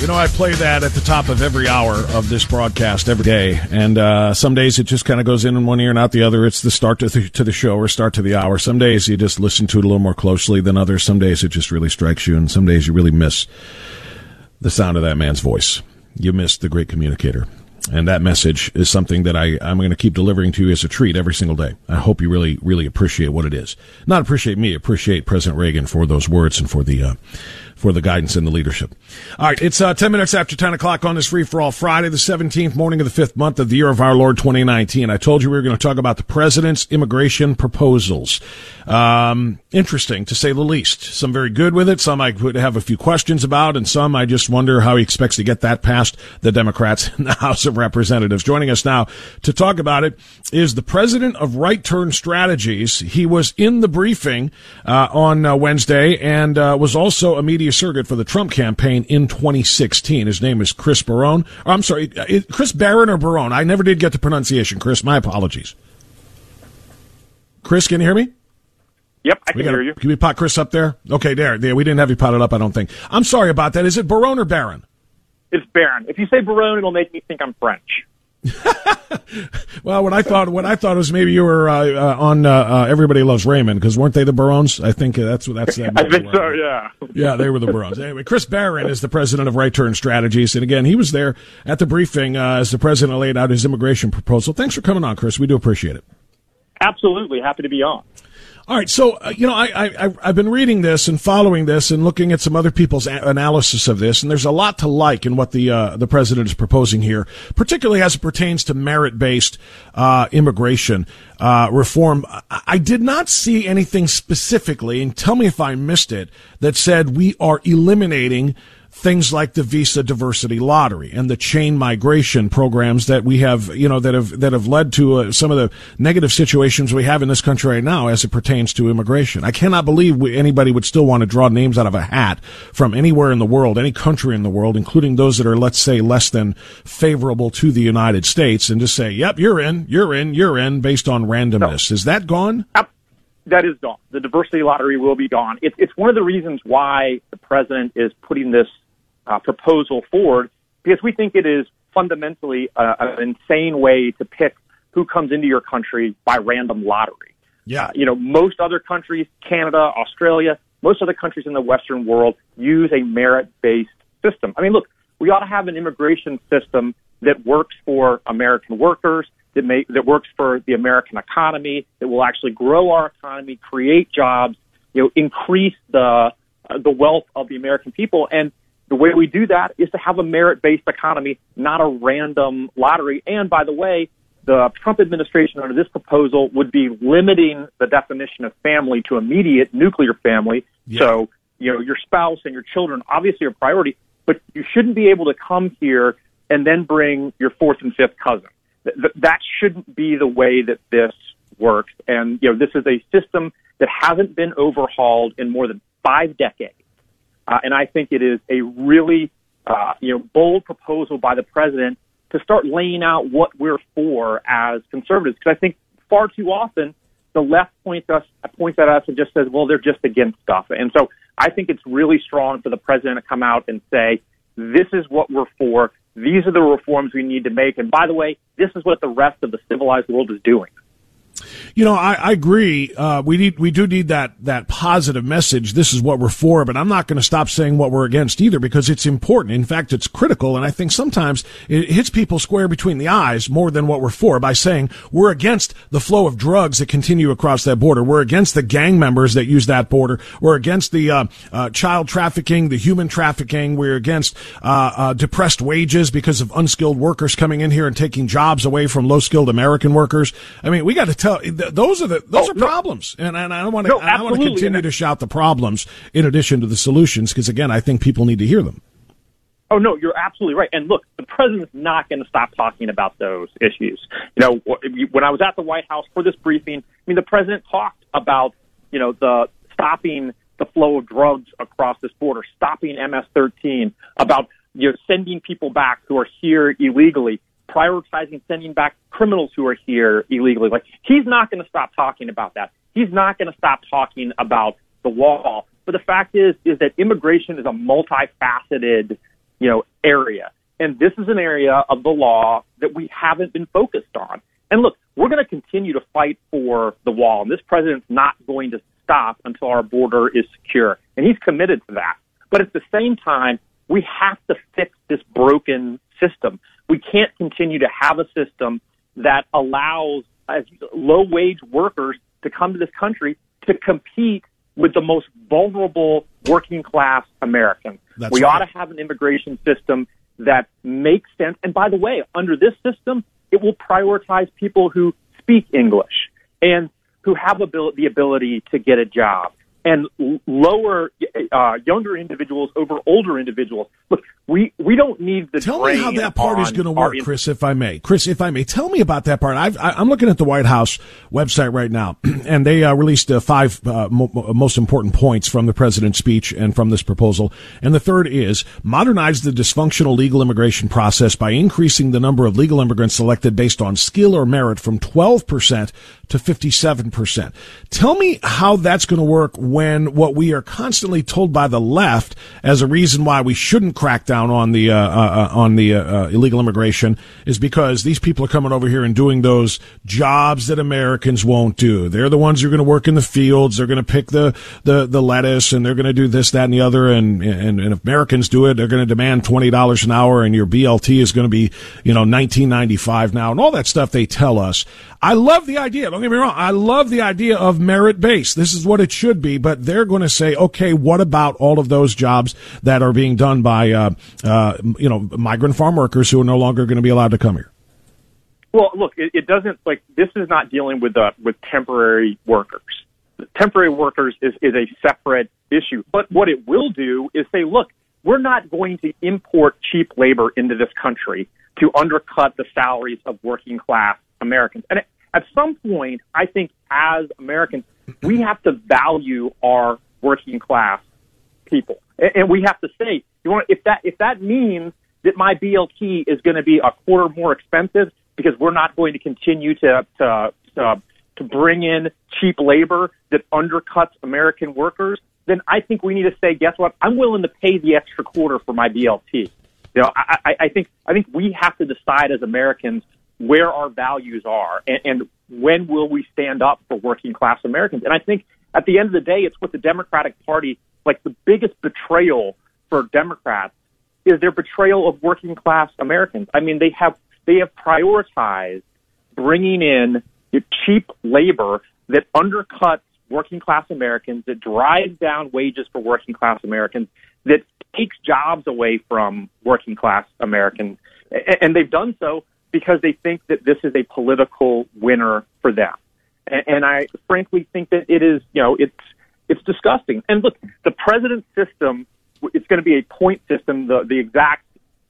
You know, I play that at the top of every hour of this broadcast every day, and uh, some days it just kind of goes in in one ear and out the other. It's the start to the, to the show or start to the hour. Some days you just listen to it a little more closely than others. Some days it just really strikes you, and some days you really miss the sound of that man's voice. You miss the great communicator. And that message is something that I, I'm going to keep delivering to you as a treat every single day. I hope you really, really appreciate what it is. Not appreciate me, appreciate President Reagan for those words and for the, uh, for the guidance and the leadership. All right, it's uh, 10 minutes after 10 o'clock on this free for all Friday, the 17th morning of the fifth month of the year of our Lord 2019. I told you we were going to talk about the president's immigration proposals. Um, interesting to say the least. Some very good with it, some I would have a few questions about, and some I just wonder how he expects to get that past the Democrats in the House of Representatives. Joining us now to talk about it is the president of Right Turn Strategies. He was in the briefing uh, on uh, Wednesday and uh, was also a media surrogate for the Trump campaign in 2016. His name is Chris Barone. Oh, I'm sorry, uh, Chris Barron or Barone? I never did get the pronunciation. Chris, my apologies. Chris, can you hear me? Yep, I can gotta, hear you. Can we pot Chris up there? Okay, there. there. We didn't have you potted up, I don't think. I'm sorry about that. Is it Barone or Barron? It's Barron. If you say Barone, it'll make me think I'm French. Well, what I thought, what I thought was maybe you were uh, uh, on uh, uh, Everybody Loves Raymond because weren't they the Barones? I think that's what that's that. I think so. Yeah. Yeah, they were the Barones. Anyway, Chris Barron is the president of Right Turn Strategies, and again, he was there at the briefing uh, as the president laid out his immigration proposal. Thanks for coming on, Chris. We do appreciate it. Absolutely. Happy to be on. All right, so uh, you know, I, I I've been reading this and following this and looking at some other people's a- analysis of this, and there's a lot to like in what the uh, the president is proposing here, particularly as it pertains to merit based uh, immigration uh, reform. I, I did not see anything specifically, and tell me if I missed it, that said we are eliminating things like the visa diversity lottery and the chain migration programs that we have, you know, that have that have led to uh, some of the negative situations we have in this country right now as it pertains to immigration. I cannot believe we, anybody would still want to draw names out of a hat from anywhere in the world, any country in the world, including those that are, let's say, less than favorable to the United States, and just say, "Yep, you're in, you're in, you're in," based on randomness. Is that gone? Yep. That is gone. The diversity lottery will be gone. It's it's one of the reasons why the president is putting this uh, proposal forward because we think it is fundamentally uh, an insane way to pick who comes into your country by random lottery. Yeah. Uh, you know, most other countries, Canada, Australia, most other countries in the Western world use a merit-based system. I mean, look, we ought to have an immigration system that works for American workers, that may, that works for the American economy, that will actually grow our economy, create jobs, you know, increase the uh, the wealth of the American people. And the way we do that is to have a merit-based economy, not a random lottery. And by the way, the Trump administration under this proposal would be limiting the definition of family to immediate nuclear family. Yeah. So, you know, your spouse and your children obviously are priority, but you shouldn't be able to come here and then bring your fourth and fifth cousin. Th- that shouldn't be the way that this works. And, you know, this is a system that hasn't been overhauled in more than five decades. Uh, and I think it is a really, uh, you know, bold proposal by the president to start laying out what we're for as conservatives. Because I think far too often the left points us points at us and just says, well, they're just against stuff. And so I think it's really strong for the president to come out and say, this is what we're for. These are the reforms we need to make. And by the way, this is what the rest of the civilized world is doing. You know, I, I agree. Uh, we need, we do need that, that positive message. This is what we're for, but I'm not going to stop saying what we're against either because it's important. In fact, it's critical. And I think sometimes it hits people square between the eyes more than what we're for by saying we're against the flow of drugs that continue across that border. We're against the gang members that use that border. We're against the, uh, uh, child trafficking, the human trafficking. We're against, uh, uh, depressed wages because of unskilled workers coming in here and taking jobs away from low skilled American workers. I mean, we got to tell, those are the those oh, are no. problems, and, and I don't want to no, I want to continue to shout the problems in addition to the solutions because again, I think people need to hear them. Oh no, you're absolutely right. And look, the president's not going to stop talking about those issues. You know, when I was at the White House for this briefing, I mean, the president talked about you know the stopping the flow of drugs across this border, stopping MS-13, about you know sending people back who are here illegally prioritizing sending back criminals who are here illegally. Like he's not going to stop talking about that. He's not going to stop talking about the wall. But the fact is, is that immigration is a multifaceted, you know, area. And this is an area of the law that we haven't been focused on. And look, we're going to continue to fight for the wall. And this president's not going to stop until our border is secure. And he's committed to that. But at the same time, we have to fix this broken system. We can't continue to have a system that allows low wage workers to come to this country to compete with the most vulnerable working class Americans. That's we right. ought to have an immigration system that makes sense. And by the way, under this system, it will prioritize people who speak English and who have ability, the ability to get a job and lower uh, younger individuals over older individuals. Look, we we don't need the. Tell me how that part is going to work, in- Chris. If I may, Chris, if I may, tell me about that part. I've, I, am looking at the White House website right now, and they uh, released uh, five uh, mo- most important points from the president's speech and from this proposal. And the third is modernize the dysfunctional legal immigration process by increasing the number of legal immigrants selected based on skill or merit from 12 percent to 57 percent. Tell me how that's going to work when what we are constantly told by the left as a reason why we shouldn't crack down on the uh, uh, uh on the uh, uh, illegal immigration is because these people are coming over here and doing those jobs that Americans won't do. They're the ones who are going to work in the fields. They're going to pick the, the, the lettuce and they're going to do this, that, and the other. And, and, and if Americans do it, they're going to demand $20 an hour and your BLT is going to be, you know, 1995 now and all that stuff they tell us. I love the idea. Don't get me wrong. I love the idea of merit based. This is what it should be, but they're going to say, okay, what about all of those jobs that are being done by, uh, uh, you know, migrant farm workers who are no longer going to be allowed to come here? Well, look, it, it doesn't like this is not dealing with uh, with temporary workers. Temporary workers is, is a separate issue. But what it will do is say, look, we're not going to import cheap labor into this country to undercut the salaries of working class Americans. And at some point, I think as Americans, we have to value our working class people, and we have to say, you want if that if that means that my BLT is going to be a quarter more expensive because we're not going to continue to to to, to bring in cheap labor that undercuts American workers, then I think we need to say, guess what? I'm willing to pay the extra quarter for my BLT. You know, I, I, I think I think we have to decide as Americans where our values are and, and when will we stand up for working class Americans. And I think at the end of the day, it's what the Democratic Party, like the biggest betrayal for Democrats is their betrayal of working class Americans. I mean, they have, they have prioritized bringing in cheap labor that undercuts working class Americans, that drives down wages for working class Americans, that takes jobs away from working class Americans. And they've done so because they think that this is a political winner for them. And, and I frankly think that it is, you know, it's it's disgusting. And look, the president's system, it's going to be a point system. The the exact,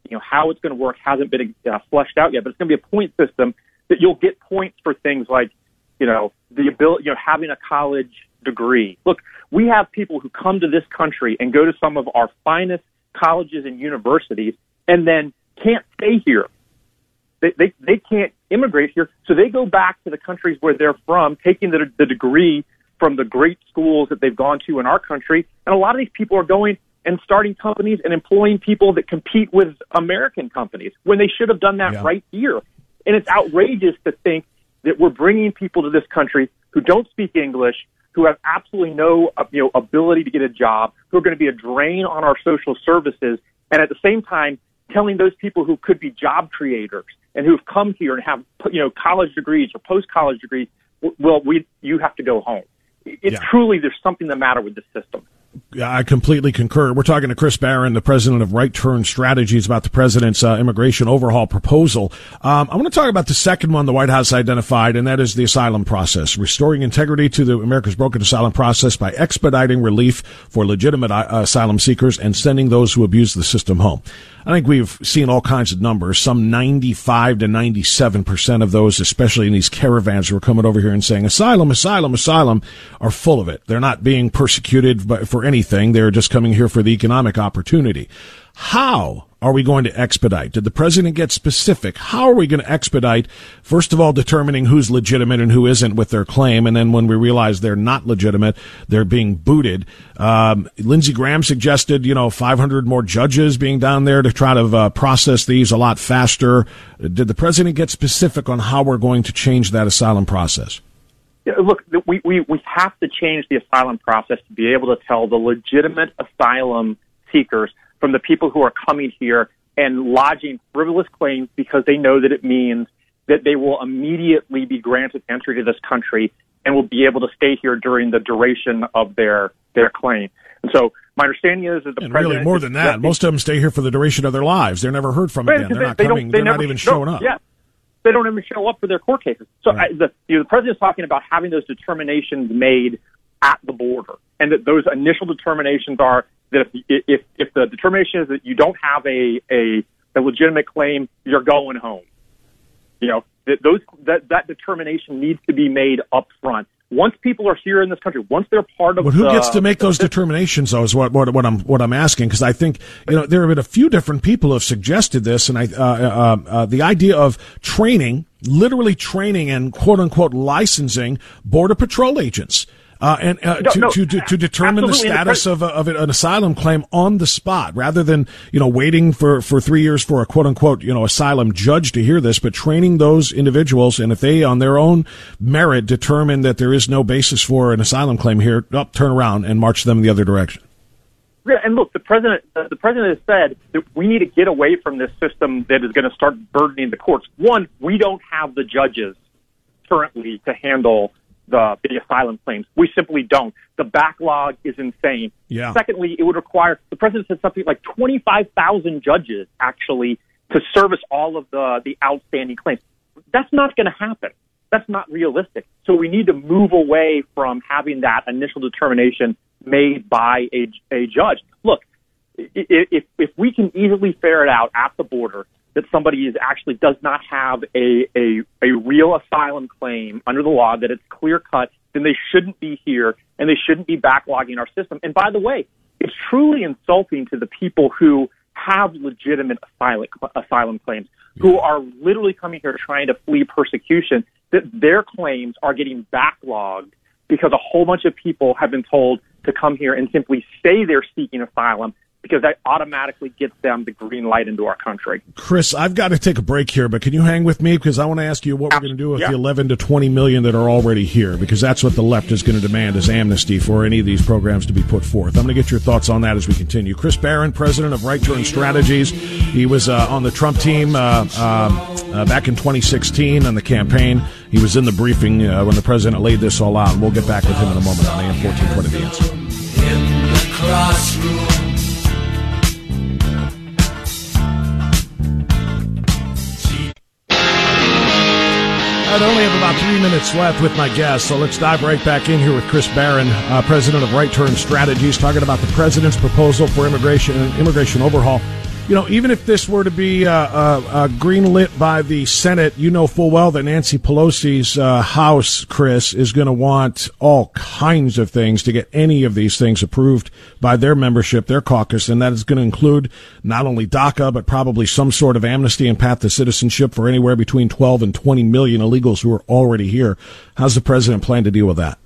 you know, how it's going to work hasn't been uh, fleshed out yet, but it's going to be a point system that you'll get points for things like, you know, the ability, you know, having a college degree. Look, we have people who come to this country and go to some of our finest colleges and universities and then can't stay here. They, they, they can't immigrate here, so they go back to the countries where they're from, taking the, the degree from the great schools that they've gone to in our country. And a lot of these people are going and starting companies and employing people that compete with American companies when they should have done that yeah. right here. And it's outrageous to think that we're bringing people to this country who don't speak English, who have absolutely no uh, you know ability to get a job, who are going to be a drain on our social services, and at the same time telling those people who could be job creators and who've come here and have you know college degrees or post college degrees, well, we you have to go home. It's yeah. truly there's something the matter with the system. I completely concur. We're talking to Chris Barron, the president of Right Turn Strategies, about the president's uh, immigration overhaul proposal. Um, I want to talk about the second one the White House identified, and that is the asylum process, restoring integrity to the America's broken asylum process by expediting relief for legitimate uh, asylum seekers and sending those who abuse the system home. I think we've seen all kinds of numbers. Some 95 to 97 percent of those, especially in these caravans who are coming over here and saying asylum, asylum, asylum, are full of it. They're not being persecuted for anything. They're just coming here for the economic opportunity. How are we going to expedite? Did the president get specific? How are we going to expedite? First of all, determining who's legitimate and who isn't with their claim, and then when we realize they're not legitimate, they're being booted. Um, Lindsey Graham suggested, you know, 500 more judges being down there to try to uh, process these a lot faster. Did the president get specific on how we're going to change that asylum process? Look, we, we, we have to change the asylum process to be able to tell the legitimate asylum seekers from the people who are coming here and lodging frivolous claims because they know that it means that they will immediately be granted entry to this country and will be able to stay here during the duration of their their claim. And so my understanding is that the and president really more than that. Most of them stay here for the duration of their lives. They're never heard from again. They're they, not they coming. They are not even showing up. Yeah. They don't even show up for their court cases. So right. I, the, you know, the president's talking about having those determinations made at the border, and that those initial determinations are that if, if, if the determination is that you don't have a, a, a legitimate claim, you're going home. You know, that those, that, that determination needs to be made up front. Once people are here in this country, once they're part of, but who the, gets to make those determinations? Though is what, what, what I'm what I'm asking because I think you know there have been a few different people who have suggested this, and I uh, uh, uh, the idea of training, literally training and quote unquote licensing border patrol agents uh, and uh, no, to, no, to, to, to, determine the status the of, a, of an asylum claim on the spot, rather than you know waiting for, for three years for a quote unquote you know asylum judge to hear this, but training those individuals, and if they on their own merit determine that there is no basis for an asylum claim here, up, oh, turn around and march them in the other direction. Yeah, and look, the president the president has said that we need to get away from this system that is going to start burdening the courts. One, we don't have the judges currently to handle the, the asylum claims. We simply don't. The backlog is insane. Yeah. Secondly, it would require the president said something like 25,000 judges actually to service all of the the outstanding claims. That's not going to happen. That's not realistic. So we need to move away from having that initial determination made by a, a judge. Look, if, if we can easily ferret out at the border that somebody is actually does not have a, a, a real asylum claim under the law, that it's clear cut, then they shouldn't be here and they shouldn't be backlogging our system. And by the way, it's truly insulting to the people who have legitimate asylum, asylum claims, who are literally coming here trying to flee persecution, that their claims are getting backlogged because a whole bunch of people have been told to come here and simply say they're seeking asylum because that automatically gets them the green light into our country. Chris, I've got to take a break here, but can you hang with me because I want to ask you what we're going to do with yeah. the 11 to 20 million that are already here because that's what the left is going to demand as amnesty for any of these programs to be put forth. I'm going to get your thoughts on that as we continue. Chris Barron, president of Right Turn Strategies, he was uh, on the Trump team uh, um, uh, back in 2016 on the campaign. He was in the briefing uh, when the president laid this all out, and we'll get back with him in a moment on AM 1420 The Answer. I only have about three minutes left with my guest, so let's dive right back in here with Chris Barron, uh, president of Right Turn Strategies, talking about the president's proposal for immigration immigration overhaul you know, even if this were to be uh, uh, uh, greenlit by the Senate, you know full well that Nancy Pelosi's uh, House, Chris, is going to want all kinds of things to get any of these things approved by their membership, their caucus, and that is going to include not only DACA, but probably some sort of amnesty and path to citizenship for anywhere between 12 and 20 million illegals who are already here. How's the president plan to deal with that?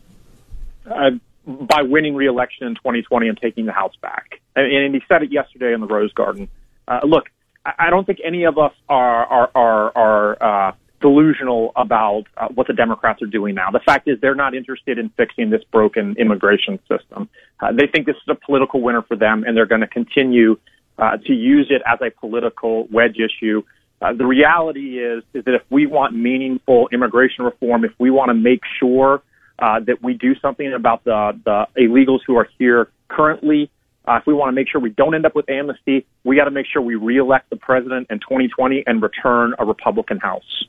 Uh, by winning re-election in 2020 and taking the House back. And, and he said it yesterday in the Rose Garden. Uh, look, I don't think any of us are are are, are uh, delusional about uh, what the Democrats are doing now. The fact is, they're not interested in fixing this broken immigration system. Uh, they think this is a political winner for them, and they're going to continue uh, to use it as a political wedge issue. Uh, the reality is, is that if we want meaningful immigration reform, if we want to make sure uh, that we do something about the the illegals who are here currently, uh, if we want to make sure we don't end up with amnesty, we got to make sure we reelect the president in 2020 and return a Republican House.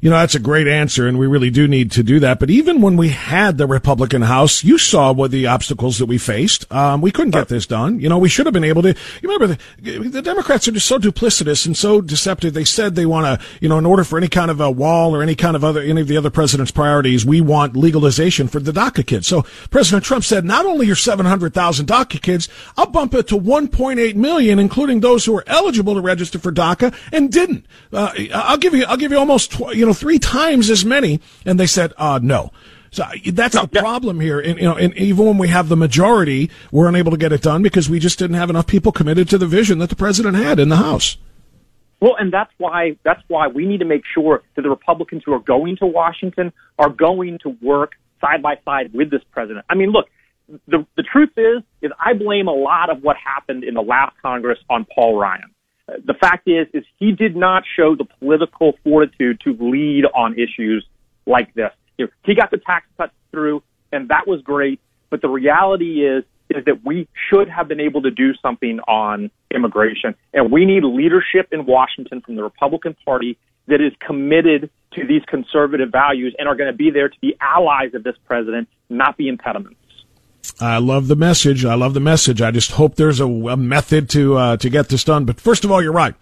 You know, that's a great answer, and we really do need to do that. But even when we had the Republican House, you saw what the obstacles that we faced. Um, we couldn't get this done. You know, we should have been able to. You remember, the, the Democrats are just so duplicitous and so deceptive. They said they want to, you know, in order for any kind of a wall or any kind of other, any of the other president's priorities, we want legalization for the DACA kids. So President Trump said, not only your 700,000 DACA kids, I'll bump it to 1.8 million, including those who are eligible to register for DACA and didn't. Uh, I'll give you, I'll give you almost you know, three times as many. And they said, uh, no. So that's no, the yeah. problem here. And, you know, and even when we have the majority, we're unable to get it done because we just didn't have enough people committed to the vision that the president had in the House. Well, and that's why that's why we need to make sure that the Republicans who are going to Washington are going to work side by side with this president. I mean, look, the the truth is is I blame a lot of what happened in the last Congress on Paul Ryan the fact is, is he did not show the political fortitude to lead on issues like this. He got the tax cuts through, and that was great. But the reality is, is that we should have been able to do something on immigration, and we need leadership in Washington from the Republican Party that is committed to these conservative values and are going to be there to be allies of this president, not be impediments. I love the message. I love the message. I just hope there's a, a method to uh, to get this done. But first of all, you're right.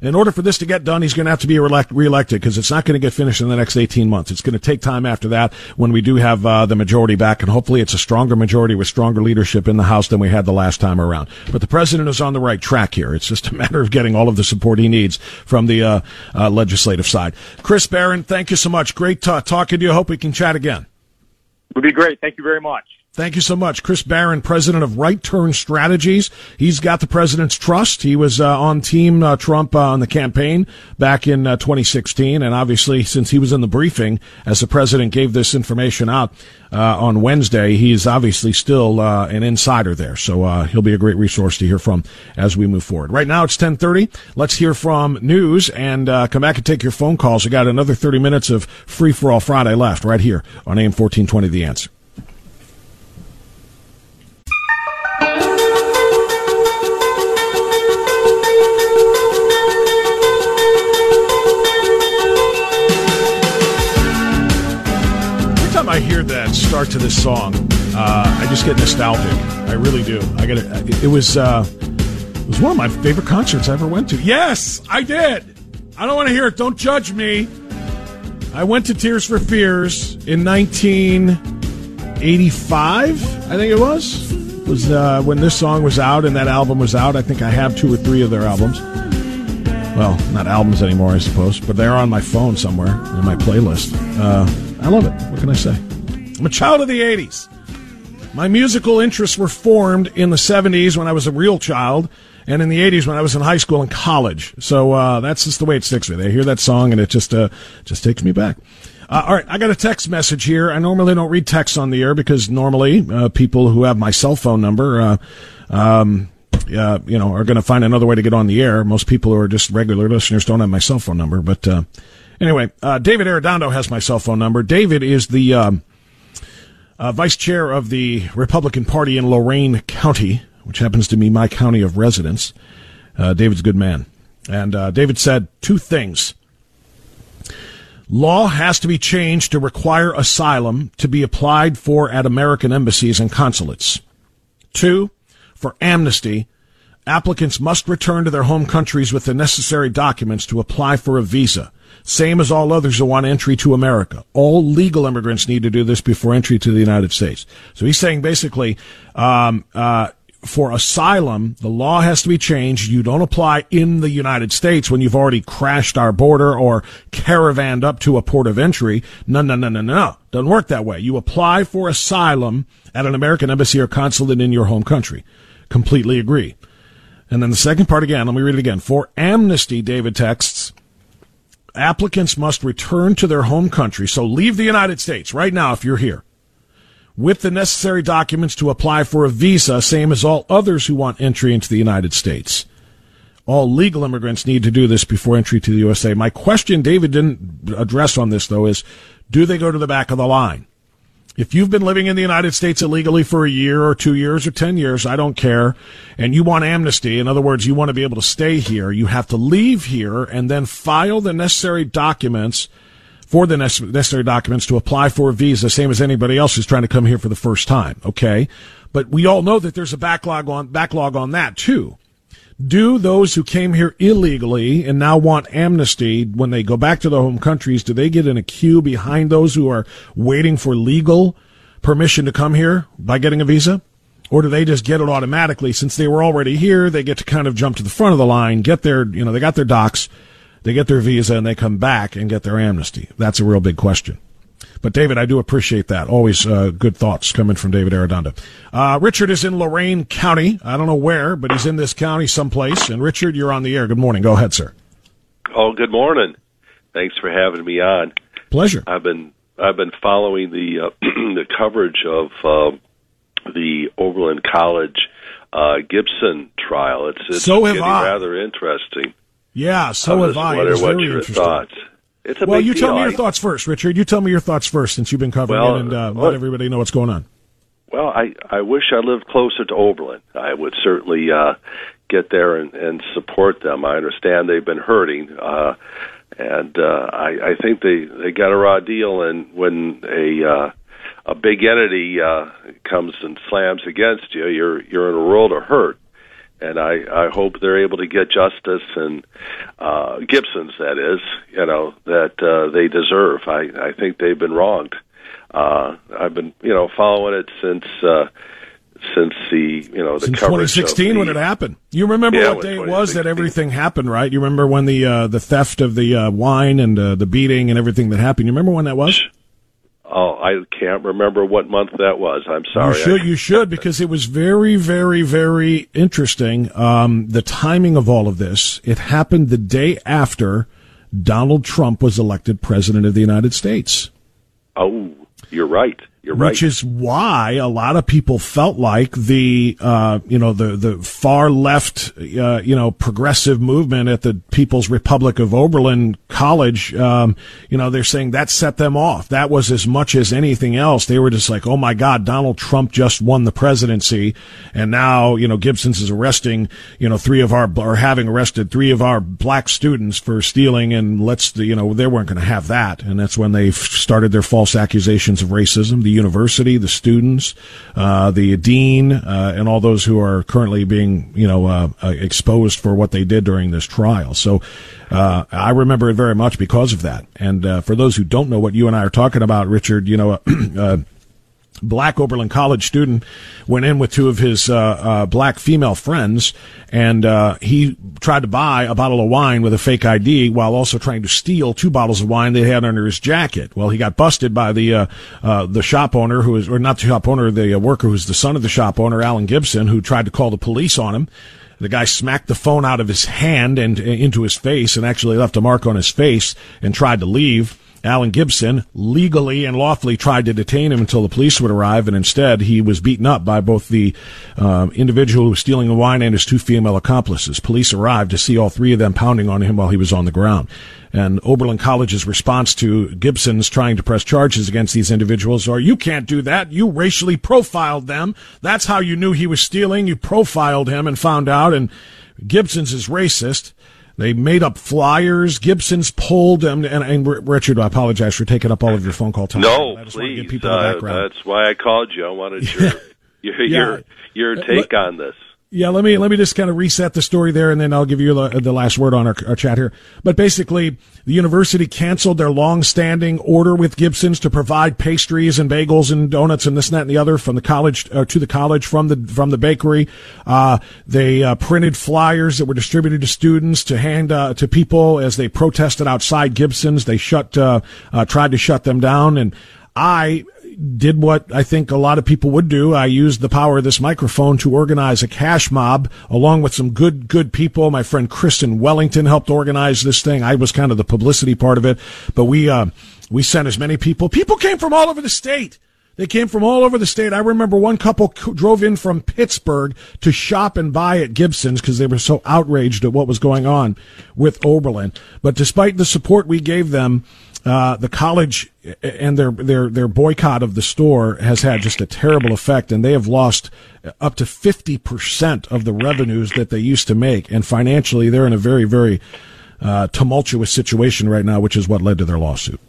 In order for this to get done, he's going to have to be reelected because it's not going to get finished in the next 18 months. It's going to take time after that when we do have uh, the majority back, and hopefully it's a stronger majority with stronger leadership in the House than we had the last time around. But the president is on the right track here. It's just a matter of getting all of the support he needs from the uh, uh, legislative side. Chris Barron, thank you so much. Great t- talking to you. Hope we can chat again. It Would be great. Thank you very much. Thank you so much. Chris Barron, president of Right Turn Strategies. He's got the president's trust. He was uh, on Team uh, Trump uh, on the campaign back in uh, 2016. And obviously, since he was in the briefing as the president gave this information out uh, on Wednesday, he's obviously still uh, an insider there. So he'll be a great resource to hear from as we move forward. Right now, it's 1030. Let's hear from news and come back and take your phone calls. We got another 30 minutes of Free for All Friday left right here on AM 1420 The Answer. I hear that start to this song, uh, I just get nostalgic. I really do. I get it. It was uh, it was one of my favorite concerts I ever went to. Yes, I did. I don't want to hear it. Don't judge me. I went to Tears for Fears in 1985. I think it was. Was uh, when this song was out and that album was out. I think I have two or three of their albums. Well, not albums anymore, I suppose, but they're on my phone somewhere in my playlist. Uh, I love it. What can I say? I'm a child of the 80s. My musical interests were formed in the 70s when I was a real child, and in the 80s when I was in high school and college. So uh, that's just the way it sticks with me. I hear that song, and it just uh, just takes me back. Uh, all right, I got a text message here. I normally don't read texts on the air because normally uh, people who have my cell phone number, uh, um, uh, you know, are going to find another way to get on the air. Most people who are just regular listeners don't have my cell phone number. But anyway, David Arredondo has my cell phone number. David is the um, uh, vice chair of the Republican Party in Lorain County, which happens to be my county of residence. Uh, David's a good man. And uh, David said two things. Law has to be changed to require asylum to be applied for at American embassies and consulates. Two, for amnesty, applicants must return to their home countries with the necessary documents to apply for a visa. Same as all others who want entry to America. All legal immigrants need to do this before entry to the United States. So he's saying basically, um, uh, for asylum, the law has to be changed. You don't apply in the United States when you've already crashed our border or caravanned up to a port of entry. No, no, no, no, no. Doesn't work that way. You apply for asylum at an American embassy or consulate in your home country. Completely agree. And then the second part again, let me read it again. For amnesty, David texts, applicants must return to their home country. So leave the United States right now if you're here with the necessary documents to apply for a visa, same as all others who want entry into the United States. All legal immigrants need to do this before entry to the USA. My question, David didn't address on this though, is do they go to the back of the line? If you've been living in the United States illegally for a year or two years or 10 years, I don't care, and you want amnesty, in other words, you want to be able to stay here, you have to leave here and then file the necessary documents for the necessary documents to apply for a visa, same as anybody else who's trying to come here for the first time. Okay. But we all know that there's a backlog on, backlog on that too. Do those who came here illegally and now want amnesty when they go back to their home countries, do they get in a queue behind those who are waiting for legal permission to come here by getting a visa? Or do they just get it automatically since they were already here? They get to kind of jump to the front of the line, get their, you know, they got their docs they get their visa and they come back and get their amnesty. That's a real big question. But David, I do appreciate that. Always uh, good thoughts coming from David Arredondo. Uh, Richard is in Lorain County. I don't know where, but he's in this county someplace. And Richard, you're on the air. Good morning. Go ahead, sir. Oh, good morning. Thanks for having me on. Pleasure. I've been I've been following the uh, the coverage of uh, the Oberlin College uh, Gibson trial. It's, it's so getting I. rather interesting. Yeah, so have I. What, it's what your thoughts? It's a well, you tell deal. me your thoughts first, Richard. You tell me your thoughts first, since you've been covering Well, it, and uh, well- let everybody know what's going on. Well, I I wish I lived closer to Oberlin. I would certainly uh, get there and, and support them. I understand they've been hurting, uh, and uh, I, I think they they got a raw deal. And when a uh, a big entity uh, comes and slams against you, you're you're in a world of hurt. And I, I hope they're able to get justice and uh, Gibson's that is, you know, that uh, they deserve. I, I think they've been wronged. Uh, I've been, you know, following it since uh, since the, you know, the Since 2016, the, when it happened. You remember Yeah, what day it was that everything happened, right? You remember when the uh, the theft of the uh, wine and uh, the beating and everything that happened. You remember when that was? Oh, I can't remember what month that was. I'm sorry. You should, you should, because it was very, very, very interesting. Um, the timing of all of this. It happened the day after Donald Trump was elected president of the United States. oh, you're right. You're right. Which is why a lot of people felt like the, uh, you know, the, the far left, uh, you know, progressive movement at the People's Republic of Oberlin College, um, you know, they're saying that set them off. That was as much as anything else. They were just like, oh my God, Donald Trump just won the presidency. And now, you know, Gibson's is arresting, you know, three of our, or having arrested three of our black students for stealing. And let's, you know, they weren't going to have that. And that's when they started their false accusations of racism. The university, the students, uh, the dean, uh, and all those who are currently being, you know, uh, uh, exposed for what they did during this trial. So, uh, I remember it very much because of that. And, uh, for those who don't know what you and I are talking about, Richard, you know, black Oberlin College student went in with two of his uh, uh, black female friends, and uh, he tried to buy a bottle of wine with a fake ID while also trying to steal two bottles of wine they had under his jacket. Well, he got busted by the uh, uh, the shop owner, who is or not the shop owner, the uh, worker who's the son of the shop owner, Alan Gibson, who tried to call the police on him. The guy smacked the phone out of his hand and into his face, and actually left a mark on his face, and tried to leave. Alan Gibson legally and lawfully tried to detain him until the police would arrive, and instead he was beaten up by both the uh, individual who was stealing the wine and his two female accomplices. Police arrived to see all three of them pounding on him while he was on the ground. And Oberlin College's response to Gibson's trying to press charges against these individuals are, you can't do that. You racially profiled them. That's how you knew he was stealing. You profiled him and found out, and Gibson's is racist. They made up flyers. Gibson's pulled, and, and, and Richard, I apologize for taking up all of your phone call time. No, I just please. To give people uh, the background. That's why I called you. I wanted your your Yeah. your, your take on this. Yeah, let me let me just kind of reset the story there, and then I'll give you the, the last word on our, our chat here. But basically, the university canceled their long-standing order with Gibson's to provide pastries and bagels and donuts and this and that and the other from the college uh, to the college from the from the bakery. Uh, they uh, printed flyers that were distributed to students to hand uh, to people as they protested outside Gibson's. They shut uh, uh, tried to shut them down, and I did what I think a lot of people would do. I used the power of this microphone to organize a cash mob along with some good, good people. My friend Kristen Wellington helped organize this thing. I was kind of the publicity part of it, but we, uh, we sent as many people. People came from all over the state. They came from all over the state. I remember one couple drove in from Pittsburgh to shop and buy at Gibson's because they were so outraged at what was going on with Oberlin. But despite the support we gave them, uh, the college and their, their, their boycott of the store has had just a terrible effect and they have lost up to 50% of the revenues that they used to make. And financially, they're in a very, very, uh, tumultuous situation right now, which is what led to their lawsuit.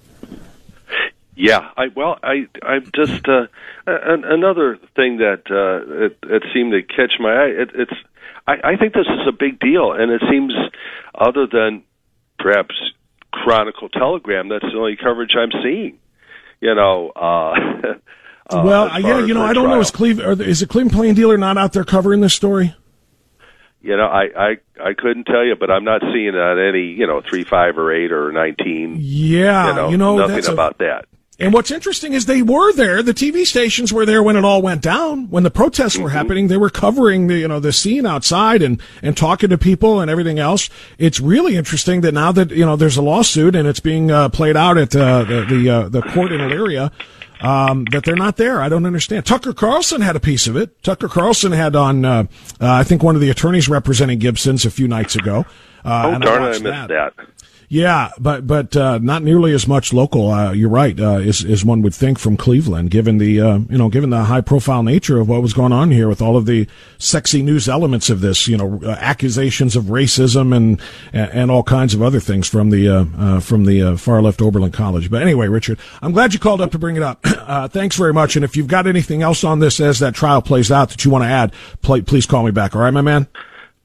Yeah, I well, I I'm just uh, an, another thing that uh, it, it seemed to catch my eye. It, it's I, I think this is a big deal, and it seems other than perhaps Chronicle Telegram, that's the only coverage I'm seeing. You know. Uh, uh, well, as yeah, you know, I don't know. trial. Is Cleveland, is it Cleveland Plain Dealer not out there covering this story? You know, I, I I couldn't tell you, but I'm not seeing it on any you know three five or eight or nineteen. Yeah, you know, you know, nothing that's a- about that. And what's interesting is they were there. The TV stations were there when it all went down. When the protests were happening, they were covering the, you know, the scene outside and, and talking to people and everything else. It's really interesting that now that, you know, there's a lawsuit and it's being uh, played out at uh, the, the, uh, the court in Elyria, um, that they're not there. I don't understand. Tucker Carlson had a piece of it. Tucker Carlson had on, uh, uh, I think one of the attorneys representing Gibson's a few nights ago. Uh, Oh darn I watched missed that. Yeah, but but uh, not nearly as much local. Uh, you're right, uh, as as one would think from Cleveland, given the uh, you know given the high profile nature of what was going on here with all of the sexy news elements of this. You know, uh, accusations of racism and and all kinds of other things from the uh, uh, from the far left Oberlin College. But anyway, Richard, I'm glad you called up to bring it up. Uh, thanks very much. And if you've got anything else on this as that trial plays out that you want to add, pl- please call me back. All right, my man.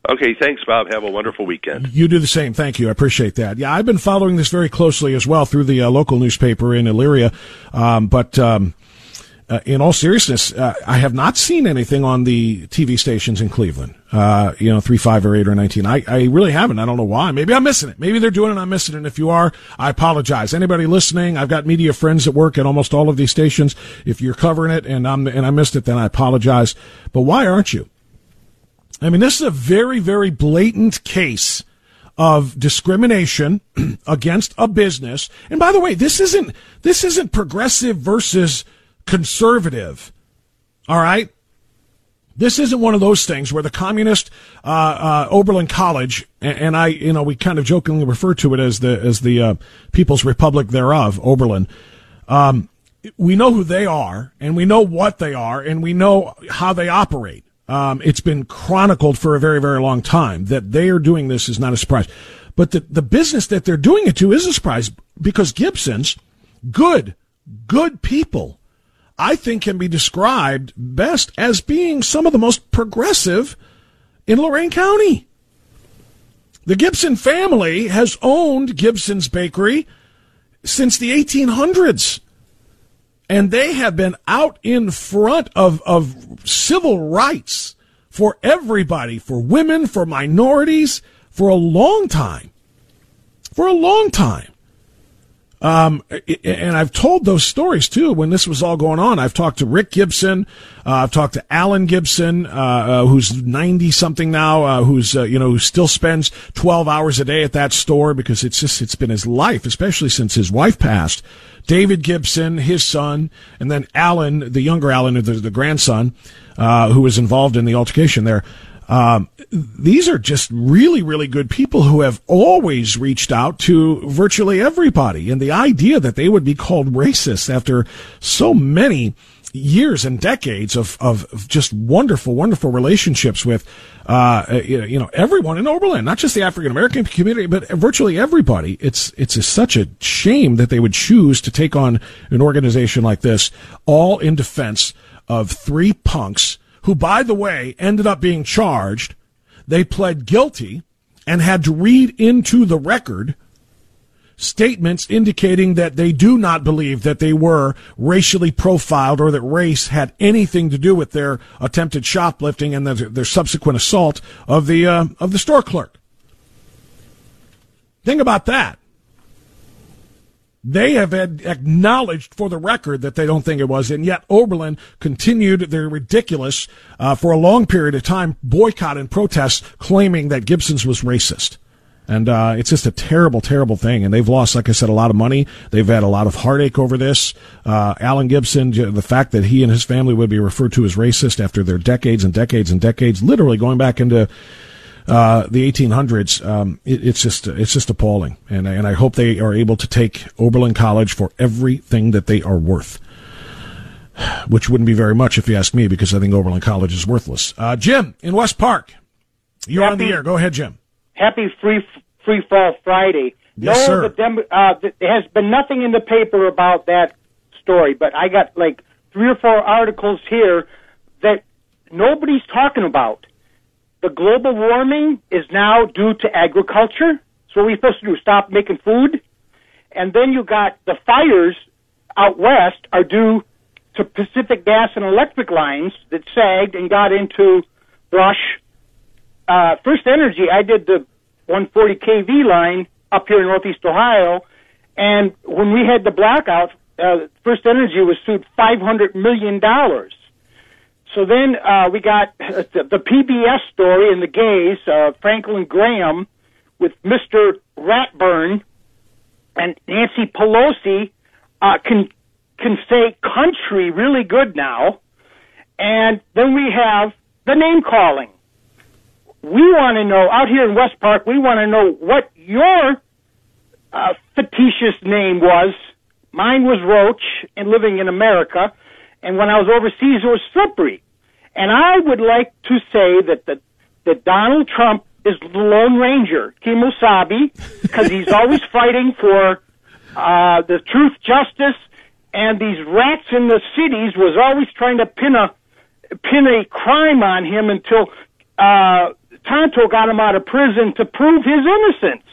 Okay, thanks, Bob. Have a wonderful weekend. You do the same. Thank you. I appreciate that. Yeah, I've been following this very closely as well through the uh, local newspaper in Elyria. Um, but um, uh, in all seriousness, uh, I have not seen anything on the TV stations in Cleveland. Uh, you know, three, five, or eight, or nineteen. I, I really haven't. I don't know why. Maybe I'm missing it. Maybe they're doing it. I'm missing it. And if you are, I apologize. Anybody listening? I've got media friends that work at almost all of these stations. If you're covering it and I'm and I missed it, then I apologize. But why aren't you? I mean, this is a very, very blatant case of discrimination against a business. And by the way, this isn't this isn't progressive versus conservative. All right? This isn't one of those things where the communist uh, uh, Oberlin College, and, and I, you know, we kind of jokingly refer to it as the as the uh, People's Republic thereof, Oberlin. Um, we know who they are, and we know what they are, and we know how they operate. Um, it's been chronicled for a very, very long time that they are doing this is not a surprise. But the, the business that they're doing it to is a surprise because Gibson's good, good people, I think can be described best as being some of the most progressive in Lorain County. The Gibson family has owned Gibson's Bakery since the 1800s and they have been out in front of, of civil rights for everybody, for women, for minorities, for a long time. For a long time. Um, and I've told those stories too when this was all going on. I've talked to Rick Gibson. Uh, I've talked to Alan Gibson, uh, uh, who's 90 something now, uh, who's, uh, you know, who still spends 12 hours a day at that store because it's just, it's been his life, especially since his wife passed. David Gibson, his son, and then Alan, the younger Alan, the, the grandson, uh, who was involved in the altercation there. Um, these are just really, really good people who have always reached out to virtually everybody. And the idea that they would be called racist after so many years and decades of, of, just wonderful, wonderful relationships with, uh, you know, everyone in Oberlin, not just the African American community, but virtually everybody. It's, it's a, such a shame that they would choose to take on an organization like this, all in defense of three punks who, by the way, ended up being charged. They pled guilty and had to read into the record statements indicating that they do not believe that they were racially profiled or that race had anything to do with their attempted shoplifting and their, their subsequent assault of the uh, of the store clerk. Think about that. They have acknowledged for the record that they don't think it was, and yet Oberlin continued their ridiculous, uh, for a long period of time, boycott and protest, claiming that Gibson's was racist. And uh, it's just a terrible, terrible thing. And they've lost, like I said, a lot of money. They've had a lot of heartache over this. Uh, Allyn Gibson, the fact that he and his family would be referred to as racist after their decades and decades and decades, literally going back into uh, the 1800s, um, it, it's just it's just appalling. And and I hope they are able to take Oberlin College for everything that they are worth. Which wouldn't be very much if you ask me, because I think Oberlin College is worthless. Uh, Jim in West Park, you're on the air. Go ahead, Jim. Happy Free Free Fall Friday. Yes, no, sir. The Dem- uh, there has been nothing in the paper about that story, but I got like three or four articles here that nobody's talking about. The global warming is now due to agriculture. So what are we supposed to do? Stop making food? And then you got the fires out west are due to Pacific gas and electric lines that sagged and got into brush uh, First Energy, I did the 140 kV line up here in Northeast Ohio, and when we had the blackout, uh, First Energy was sued 500 million dollars. So then uh, we got the, the PBS story in the gays, uh, Franklin Graham with Mr. Ratburn and Nancy Pelosi uh, can can say country really good now, and then we have the name calling we want to know out here in West Park. We want to know what your uh, fictitious name was. Mine was Roach, and living in America. And when I was overseas, it was Slippery. And I would like to say that the, that Donald Trump is the Lone Ranger, Kemosabe, because he's always fighting for uh, the truth, justice, and these rats in the cities was always trying to pin a pin a crime on him until uh, Tonto got him out of prison to prove his innocence.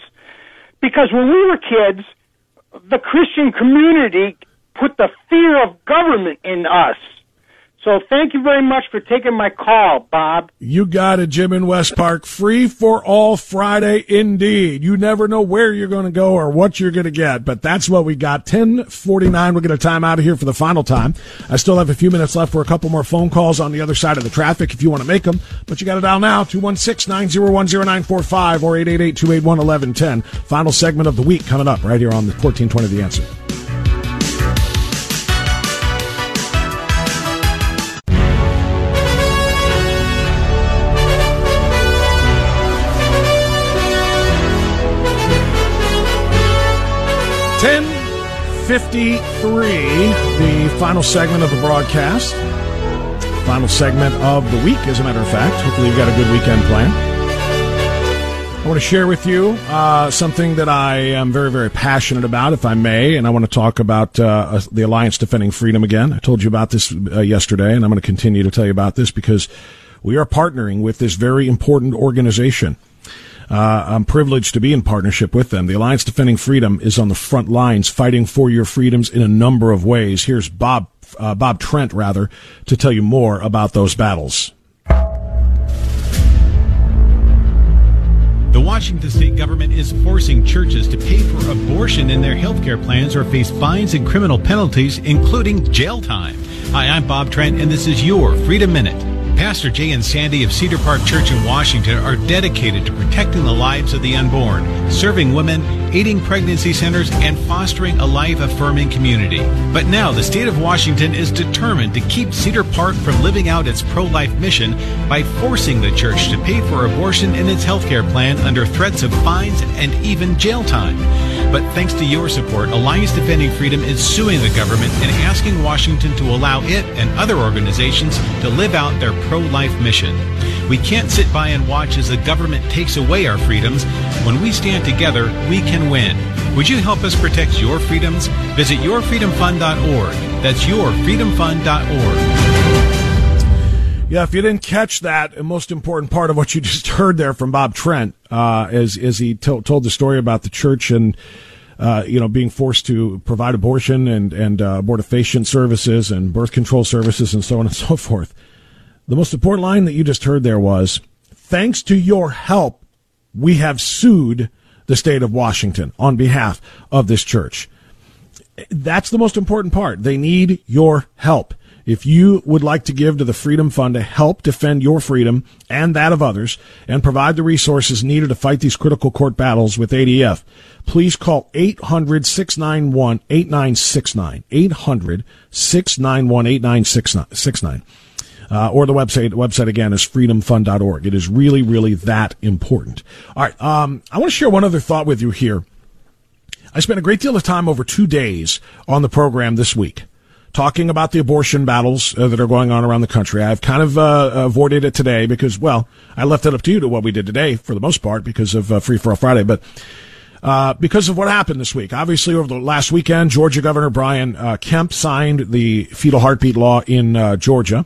Because when we were kids, the Christian community put the fear of government in us. So thank you very much for taking my call, Bob. You got it, Jim in West Park. Free for all Friday indeed. You never know where you're going to go or what you're going to get, but that's what we got. 1049. We're going to time out of here for the final time. I still have a few minutes left for a couple more phone calls on the other side of the traffic if you want to make them, but you got to dial now 216-901-0945 or 888-281-1110. Final segment of the week coming up right here on the 1420 The Answer. Ten fifty-three, the final segment of the broadcast. Final segment of the week, as a matter of fact. Hopefully, you've got a good weekend plan. I want to share with you uh, something that I am very, very passionate about, if I may, and I want to talk about uh, the Alliance Defending Freedom again. I told you about this uh, yesterday, and I'm going to continue to tell you about this because we are partnering with this very important organization. Uh, I'm privileged to be in partnership with them. The Alliance Defending Freedom is on the front lines fighting for your freedoms in a number of ways. Here's Bob, uh, Bob Trent, rather, to tell you more about those battles. The Washington state government is forcing churches to pay for abortion in their health care plans or face fines and criminal penalties, including jail time. Hi, I'm Bob Trent, and this is your Freedom Minute. Pastor Jay and Sandy of Cedar Park Church in Washington are dedicated to protecting the lives of the unborn, serving women, aiding pregnancy centers, and fostering a life affirming community. But now the state of Washington is determined to keep Cedar Park from living out its pro life mission by forcing the church to pay for abortion in its health care plan under threats of fines and even jail time. But thanks to your support, Alliance Defending Freedom is suing the government and asking Washington to allow it and other organizations to live out their pro life mission. We can't sit by and watch as the government takes away our freedoms. When we stand together, we can win. Would you help us protect your freedoms? Visit yourfreedomfund.org. That's yourfreedomfund.org. Yeah, if you didn't catch that, a most important part of what you just heard there from Bob Trent, uh, as as he to- told the story about the church and uh, you know being forced to provide abortion and and uh, abortifacient services and birth control services and so on and so forth. The most important line that you just heard there was, "Thanks to your help, we have sued the state of Washington on behalf of this church." That's the most important part. They need your help. If you would like to give to the Freedom Fund to help defend your freedom and that of others and provide the resources needed to fight these critical court battles with ADF, please call 800 691 8969. 800 691 8969. Uh, or the website website again is freedomfund.org. It is really, really that important. All right. Um, I want to share one other thought with you here. I spent a great deal of time over two days on the program this week talking about the abortion battles uh, that are going on around the country. I've kind of uh, avoided it today because, well, I left it up to you to what we did today for the most part because of uh, Free for All Friday, but uh, because of what happened this week. Obviously, over the last weekend, Georgia Governor Brian uh, Kemp signed the fetal heartbeat law in uh, Georgia,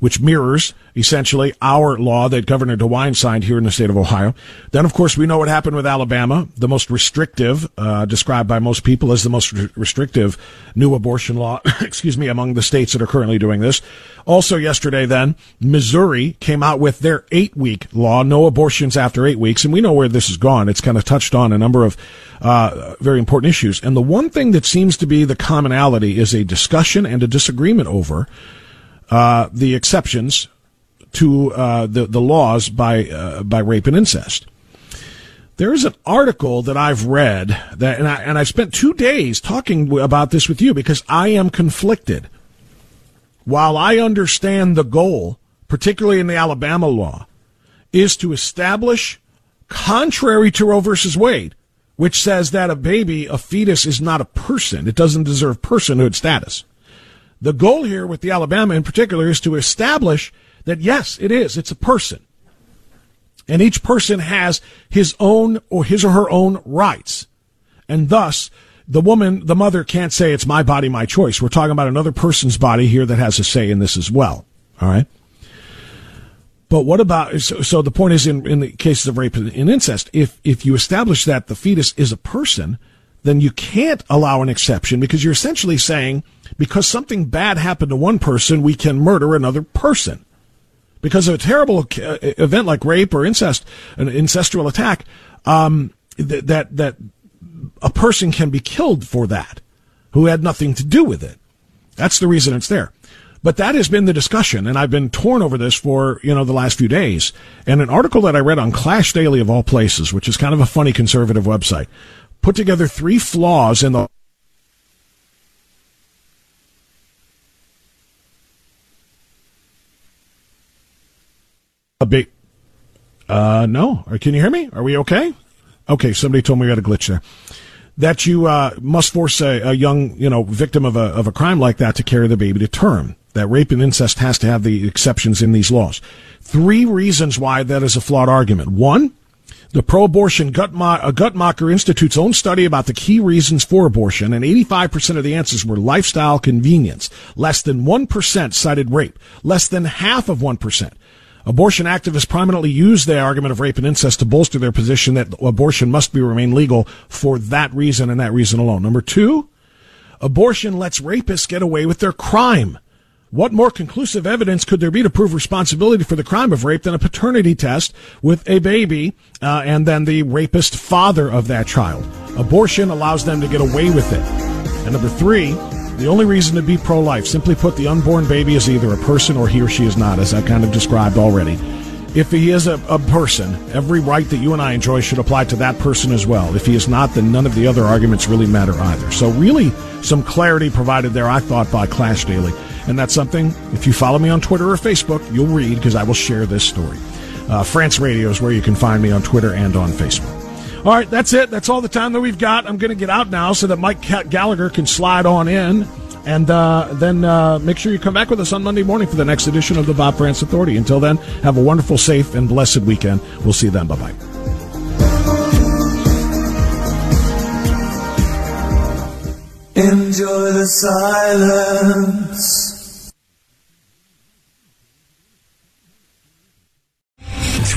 which mirrors essentially our law that Governor DeWine signed here in the state of Ohio. Then, of course, we know what happened with Alabama, the most restrictive, uh, described by most people as the most re- restrictive new abortion law, excuse me, among the states that are currently doing this. Also yesterday, then, Missouri came out with their eight week law, no abortions after eight weeks. And we know where this has gone. It's kind of touched on a number of, uh, very important issues. And the one thing that seems to be the commonality is a discussion and a disagreement over, uh, the exceptions to uh, the the laws by uh, by rape and incest. There is an article that I've read that, and I and I spent two days talking about this with you because I am conflicted. While I understand the goal, particularly in the Alabama law, is to establish, contrary to Roe versus Wade, which says that a baby, a fetus, is not a person; it doesn't deserve personhood status. The goal here with the Alabama in particular is to establish that yes, it is. It's a person. And each person has his own or his or her own rights. And thus, the woman, the mother can't say it's my body, my choice. We're talking about another person's body here that has a say in this as well. All right. But what about, so, so the point is in, in the cases of rape and incest, if, if you establish that the fetus is a person, then you can't allow an exception because you're essentially saying because something bad happened to one person, we can murder another person because of a terrible uh, event like rape or incest, an incestual attack, um, th- that that a person can be killed for that who had nothing to do with it. That's the reason it's there. But that has been the discussion, and I've been torn over this for you know the last few days. And an article that I read on Clash Daily of all places, which is kind of a funny conservative website, put together three flaws in the a big. Uh, no. Can you hear me? Are we okay? Okay. Somebody told me we had a glitch there. That you uh, must force a, a, young, you know, victim of a of a crime like that to carry the baby to term. That rape and incest has to have the exceptions in these laws. Three reasons why that is a flawed argument. One, the pro-abortion Guttma- uh, Guttmacher Institute's own study about the key reasons for abortion, and 85% of the answers were lifestyle convenience. Less than 1% cited rape. Less than half of 1%. Abortion activists prominently use the argument of rape and incest to bolster their position that abortion must be remain legal for that reason and that reason alone. Number two, abortion lets rapists get away with their crime. What more conclusive evidence could there be to prove responsibility for the crime of rape than a paternity test with a baby uh, and then the rapist father of that child? Abortion allows them to get away with it. And number three, the only reason to be pro life, simply put, the unborn baby is either a person or he or she is not, as I kind of described already. If he is a, a, person, every right that you and I enjoy should apply to that person as well. If he is not, then none of the other arguments really matter either. So, really, some clarity provided there, I thought, by Clash Daily. And that's something, if you follow me on Twitter or Facebook, you'll read because I will share this story. Uh, Frantz Radio is where you can find me on Twitter and on Facebook. All right, that's it. That's all the time that we've got. I'm going to get out now so that Mike Gallagher can slide on in. And uh, then uh, make sure you come back with us on Monday morning for the next edition of the Bob Frantz Authority. Until then, have a wonderful, safe, and blessed weekend. We'll see you then. Bye bye. Enjoy the silence.